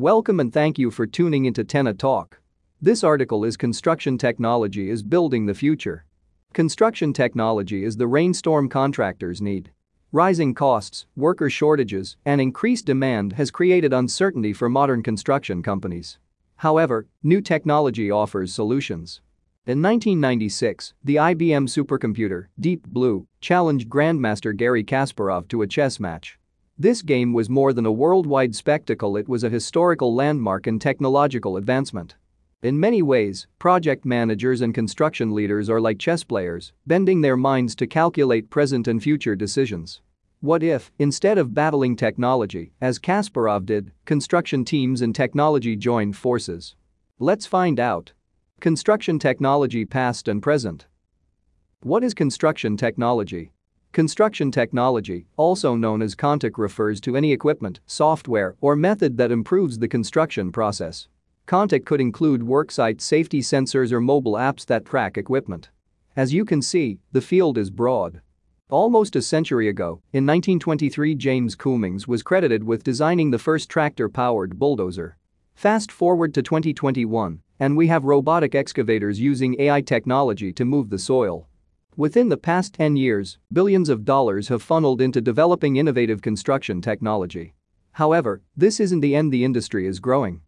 Welcome and thank you for tuning into Tenna Talk. This article is Construction Technology is Building the Future. Construction technology is the rainstorm contractors need. Rising costs, worker shortages, and increased demand has created uncertainty for modern construction companies. However, new technology offers solutions. In 1996, the IBM supercomputer, Deep Blue, challenged Grandmaster Garry Kasparov to a chess match. This game was more than a worldwide spectacle it was a historical landmark and technological advancement. In many ways, project managers and construction leaders are like chess players, bending their minds to calculate present and future decisions. What if, instead of battling technology, as Kasparov did, construction teams and technology joined forces? Let's find out. Construction technology past and present. What is construction technology? Construction technology, also known as ConTech refers to any equipment, software, or method that improves the construction process. ConTech could include worksite safety sensors or mobile apps that track equipment. As you can see, the field is broad. Almost a century ago, in 1923 James Cummings was credited with designing the first tractor-powered bulldozer. Fast forward to 2021, and we have robotic excavators using AI technology to move the soil. Within the past 10 years, billions of dollars have funneled into developing innovative construction technology. However, this isn't the end the industry is growing.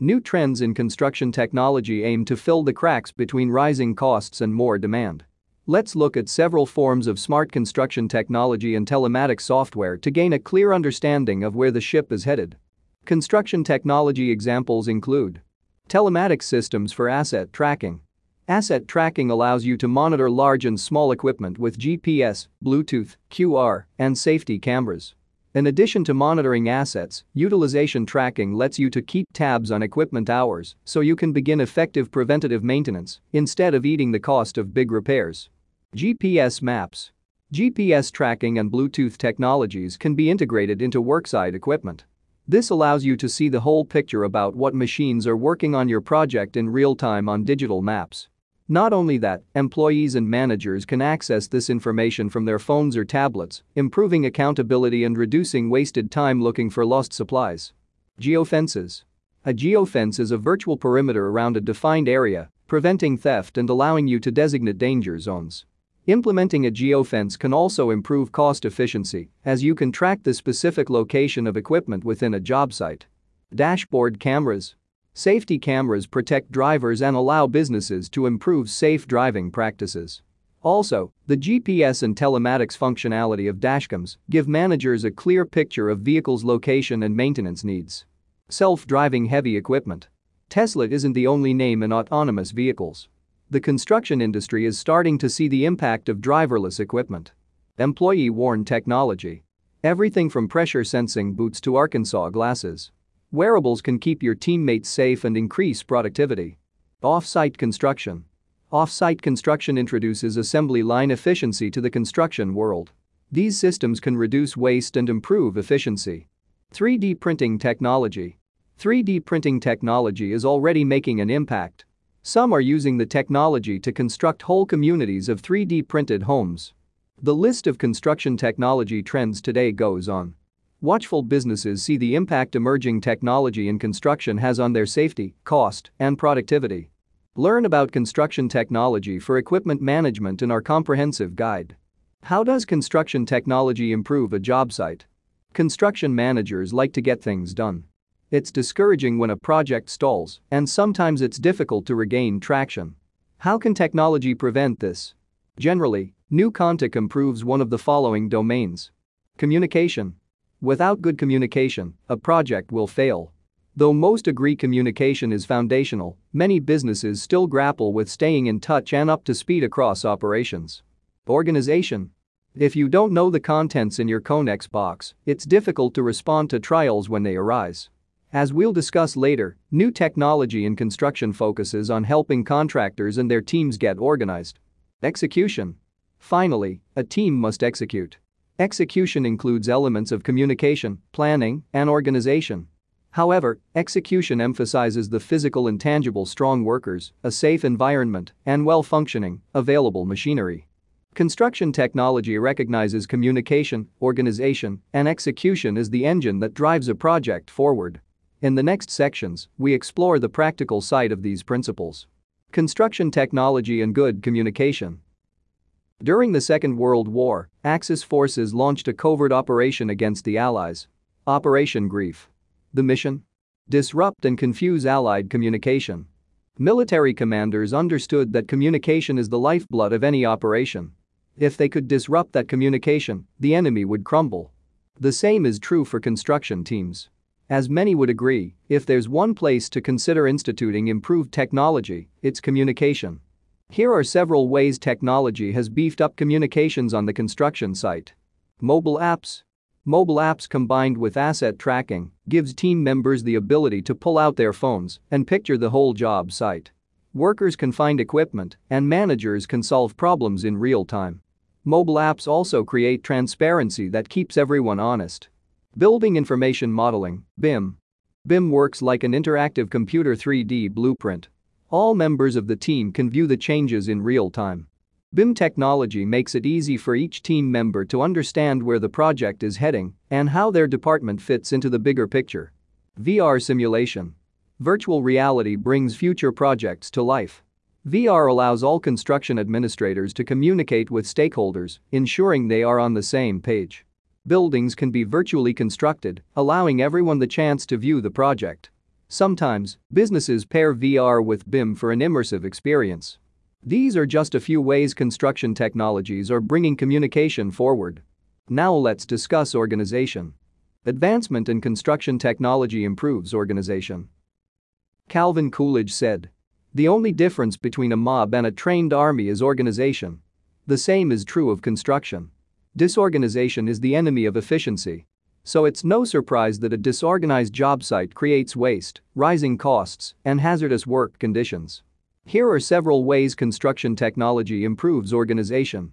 New trends in construction technology aim to fill the cracks between rising costs and more demand. Let's look at several forms of smart construction technology and telematics software to gain a clear understanding of where the ship is headed. Construction technology examples include telematics systems for asset tracking, Asset tracking allows you to monitor large and small equipment with GPS, Bluetooth, QR, and safety cameras. In addition to monitoring assets, utilization tracking lets you to keep tabs on equipment hours so you can begin effective preventative maintenance instead of eating the cost of big repairs. GPS maps. GPS tracking and Bluetooth technologies can be integrated into worksite equipment. This allows you to see the whole picture about what machines are working on your project in real time on digital maps. Not only that, employees and managers can access this information from their phones or tablets, improving accountability and reducing wasted time looking for lost supplies. Geofences. A geofence is a virtual perimeter around a defined area, preventing theft and allowing you to designate danger zones. Implementing a geofence can also improve cost efficiency as you can track the specific location of equipment within a job site. Dashboard cameras. Safety cameras protect drivers and allow businesses to improve safe driving practices. Also, the GPS and telematics functionality of dashcams give managers a clear picture of vehicles' location and maintenance needs. Self-driving heavy equipment. Tesla isn't the only name in autonomous vehicles. The construction industry is starting to see the impact of driverless equipment. Employee-worn technology. Everything from pressure sensing boots to Arkansas glasses. Wearables can keep your teammates safe and increase productivity. Off-site construction. Off-site construction introduces assembly line efficiency to the construction world. These systems can reduce waste and improve efficiency. 3D printing technology. 3D printing technology is already making an impact. Some are using the technology to construct whole communities of 3D printed homes. The list of construction technology trends today goes on. Watchful businesses see the impact emerging technology in construction has on their safety, cost, and productivity. Learn about construction technology for equipment management in our comprehensive guide. How does construction technology improve a job site? Construction managers like to get things done. It's discouraging when a project stalls, and sometimes it's difficult to regain traction. How can technology prevent this? Generally, new ConTech improves one of the following domains communication, Without good communication, a project will fail. Though most agree communication is foundational, many businesses still grapple with staying in touch and up to speed across operations. Organization. If you don't know the contents in your Connex box, it's difficult to respond to trials when they arise. As we'll discuss later, new technology in construction focuses on helping contractors and their teams get organized. Execution. Finally, a team must execute. Execution includes elements of communication, planning, and organization. However, execution emphasizes the physical and tangible strong workers, a safe environment, and well-functioning, available machinery. Construction technology recognizes communication, organization, and execution as the engine that drives a project forward. In the next sections, we explore the practical side of these principles. Construction technology and good communication. During the Second World War, Axis forces launched a covert operation against the Allies. Operation Grief. The mission? Disrupt and confuse Allied communication. Military commanders understood that communication is the lifeblood of any operation. If they could disrupt that communication, the enemy would crumble. The same is true for construction teams. As many would agree, if there's one place to consider instituting improved technology, it's communication. Here are several ways technology has beefed up communications on the construction site. Mobile apps. Mobile apps combined with asset tracking gives team members the ability to pull out their phones and picture the whole job site. Workers can find equipment and managers can solve problems in real time. Mobile apps also create transparency that keeps everyone honest. Building Information Modeling, BIM. BIM works like an interactive computer 3D blueprint. All members of the team can view the changes in real time. BIM technology makes it easy for each team member to understand where the project is heading and how their department fits into the bigger picture. VR simulation. Virtual reality brings future projects to life. VR allows all construction administrators to communicate with stakeholders, ensuring they are on the same page. Buildings can be virtually constructed, allowing everyone the chance to view the project. Sometimes, businesses pair VR with BIM for an immersive experience. These are just a few ways construction technologies are bringing communication forward. Now let's discuss organization. Advancement in construction technology improves organization. Calvin Coolidge said. The only difference between a mob and a trained army is organization. The same is true of construction. Disorganization is the enemy of efficiency. So it's no surprise that a disorganized job site creates waste, rising costs, and hazardous work conditions. Here are several ways construction technology improves organization.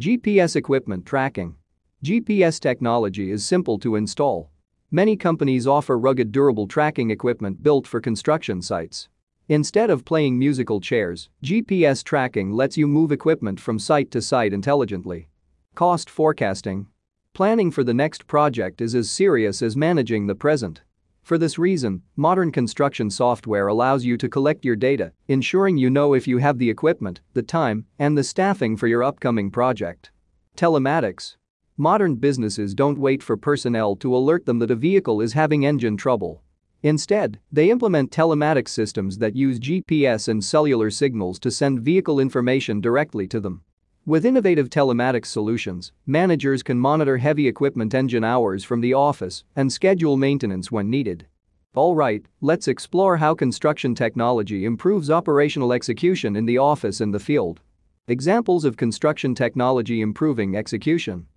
GPS equipment tracking. GPS technology is simple to install. Many companies offer rugged durable tracking equipment built for construction sites. Instead of playing musical chairs, GPS tracking lets you move equipment from site to site intelligently. Cost forecasting. Planning for the next project is as serious as managing the present. For this reason, modern construction software allows you to collect your data, ensuring you know if you have the equipment, the time, and the staffing for your upcoming project. Telematics. Modern businesses don't wait for personnel to alert them that a vehicle is having engine trouble. Instead, they implement telematics systems that use GPS and cellular signals to send vehicle information directly to them. With innovative telematics solutions, managers can monitor heavy equipment engine hours from the office and schedule maintenance when needed. Alright, let's explore how construction technology improves operational execution in the office and the field. Examples of construction technology improving execution.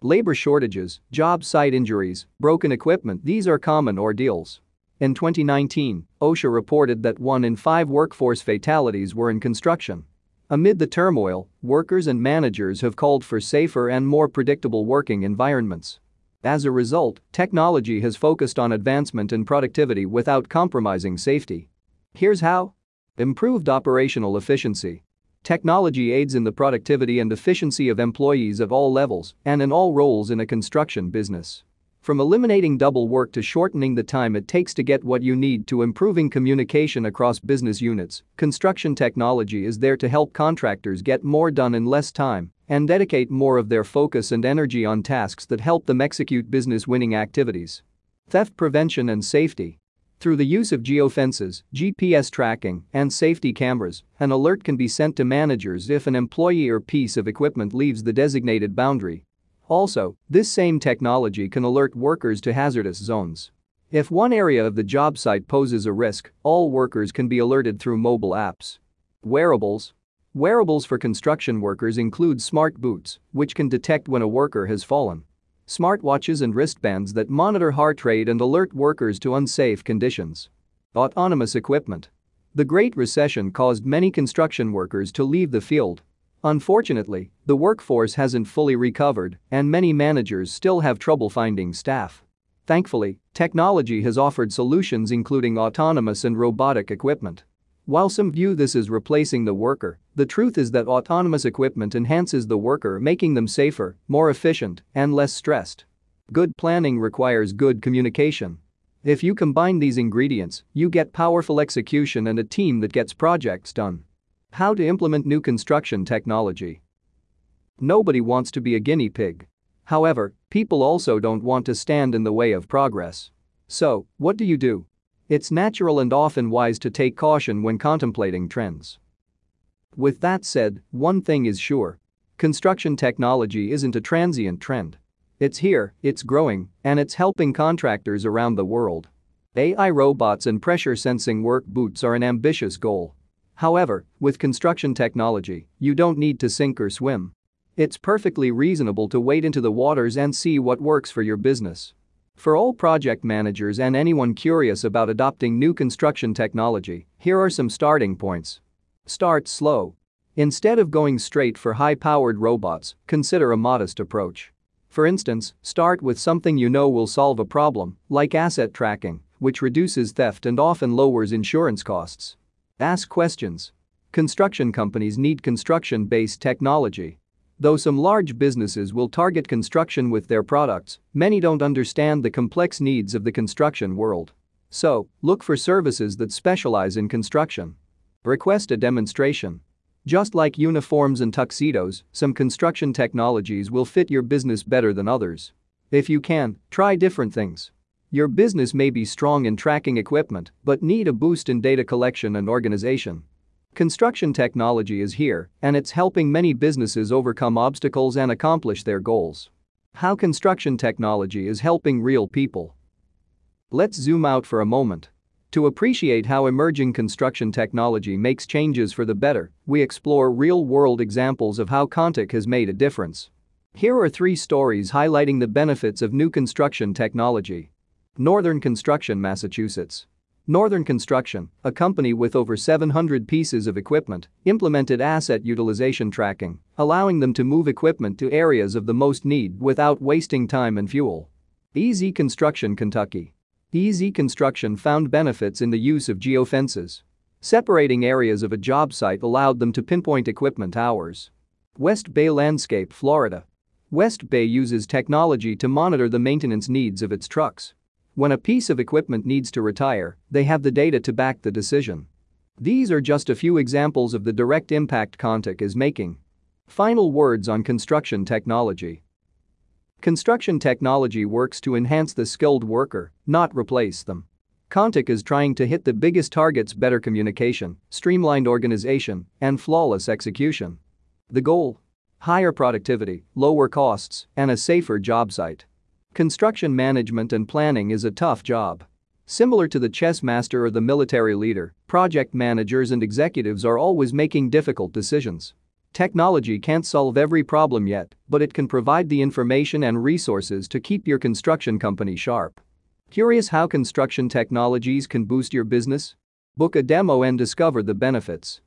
Labor shortages, job site injuries, broken equipment these are common ordeals. In 2019, OSHA reported that one in five workforce fatalities were in construction. Amid the turmoil, workers and managers have called for safer and more predictable working environments. As a result, technology has focused on advancement and productivity without compromising safety. Here's how. Improved operational efficiency. Technology aids in the productivity and efficiency of employees of all levels and in all roles in a construction business. From eliminating double work to shortening the time it takes to get what you need to improving communication across business units, construction technology is there to help contractors get more done in less time and dedicate more of their focus and energy on tasks that help them execute business winning activities. Theft prevention and safety. Through the use of geofences, GPS tracking, and safety cameras, an alert can be sent to managers if an employee or piece of equipment leaves the designated boundary. Also, this same technology can alert workers to hazardous zones. If one area of the job site poses a risk, all workers can be alerted through mobile apps. Wearables. Wearables for construction workers include smart boots, which can detect when a worker has fallen smartwatches and wristbands that monitor heart rate and alert workers to unsafe conditions. Autonomous equipment. The Great Recession caused many construction workers to leave the field. Unfortunately, the workforce hasn't fully recovered and many managers still have trouble finding staff. Thankfully, technology has offered solutions including autonomous and robotic equipment. While some view this as replacing the worker, the truth is that autonomous equipment enhances the worker making them safer, more efficient, and less stressed. Good planning requires good communication. If you combine these ingredients, you get powerful execution and a team that gets projects done. How to implement new construction technology. Nobody wants to be a guinea pig. However, people also don't want to stand in the way of progress. So, what do you do? It's natural and often wise to take caution when contemplating trends. With that said, one thing is sure. Construction technology isn't a transient trend. It's here, it's growing, and it's helping contractors around the world. AI robots and pressure sensing work boots are an ambitious goal. However, with construction technology, you don't need to sink or swim. It's perfectly reasonable to wade into the waters and see what works for your business. For all project managers and anyone curious about adopting new construction technology, here are some starting points. Start slow. Instead of going straight for high-powered robots, consider a modest approach. For instance, start with something you know will solve a problem, like asset tracking, which reduces theft and often lowers insurance costs. Ask questions. Construction companies need construction-based technology Though some large businesses will target construction with their products, many don't understand the complex needs of the construction world. So, look for services that specialize in construction. Request a demonstration. Just like uniforms and tuxedos, some construction technologies will fit your business better than others. If you can, try different things. Your business may be strong in tracking equipment but need a boost in data collection and organization. Construction technology is here, and it's helping many businesses overcome obstacles and accomplish their goals. How construction technology is helping real people. Let's zoom out for a moment. To appreciate how emerging construction technology makes changes for the better, we explore real-world examples of how ConTech has made a difference. Here are three stories highlighting the benefits of new construction technology. Northern Construction, Massachusetts. Northern Construction, a company with over 700 pieces of equipment, implemented asset utilization tracking, allowing them to move equipment to areas of the most need without wasting time and fuel. Easy Construction Kentucky. Easy Construction found benefits in the use of geofences. Separating areas of a job site allowed them to pinpoint equipment hours. West Bay Landscape, Florida. West Bay uses technology to monitor the maintenance needs of its trucks. When a piece of equipment needs to retire, they have the data to back the decision. These are just a few examples of the direct impact ConTech is making. Final words on construction technology. Construction technology works to enhance the skilled worker, not replace them. ConTech is trying to hit the biggest targets better communication, streamlined organization, and flawless execution. The goal? Higher productivity, lower costs, and a safer job site. Construction management and planning is a tough job. Similar to the chess master or the military leader, project managers and executives are always making difficult decisions. Technology can't solve every problem yet, but it can provide the information and resources to keep your construction company sharp. Curious how construction technologies can boost your business? Book a demo and discover the benefits.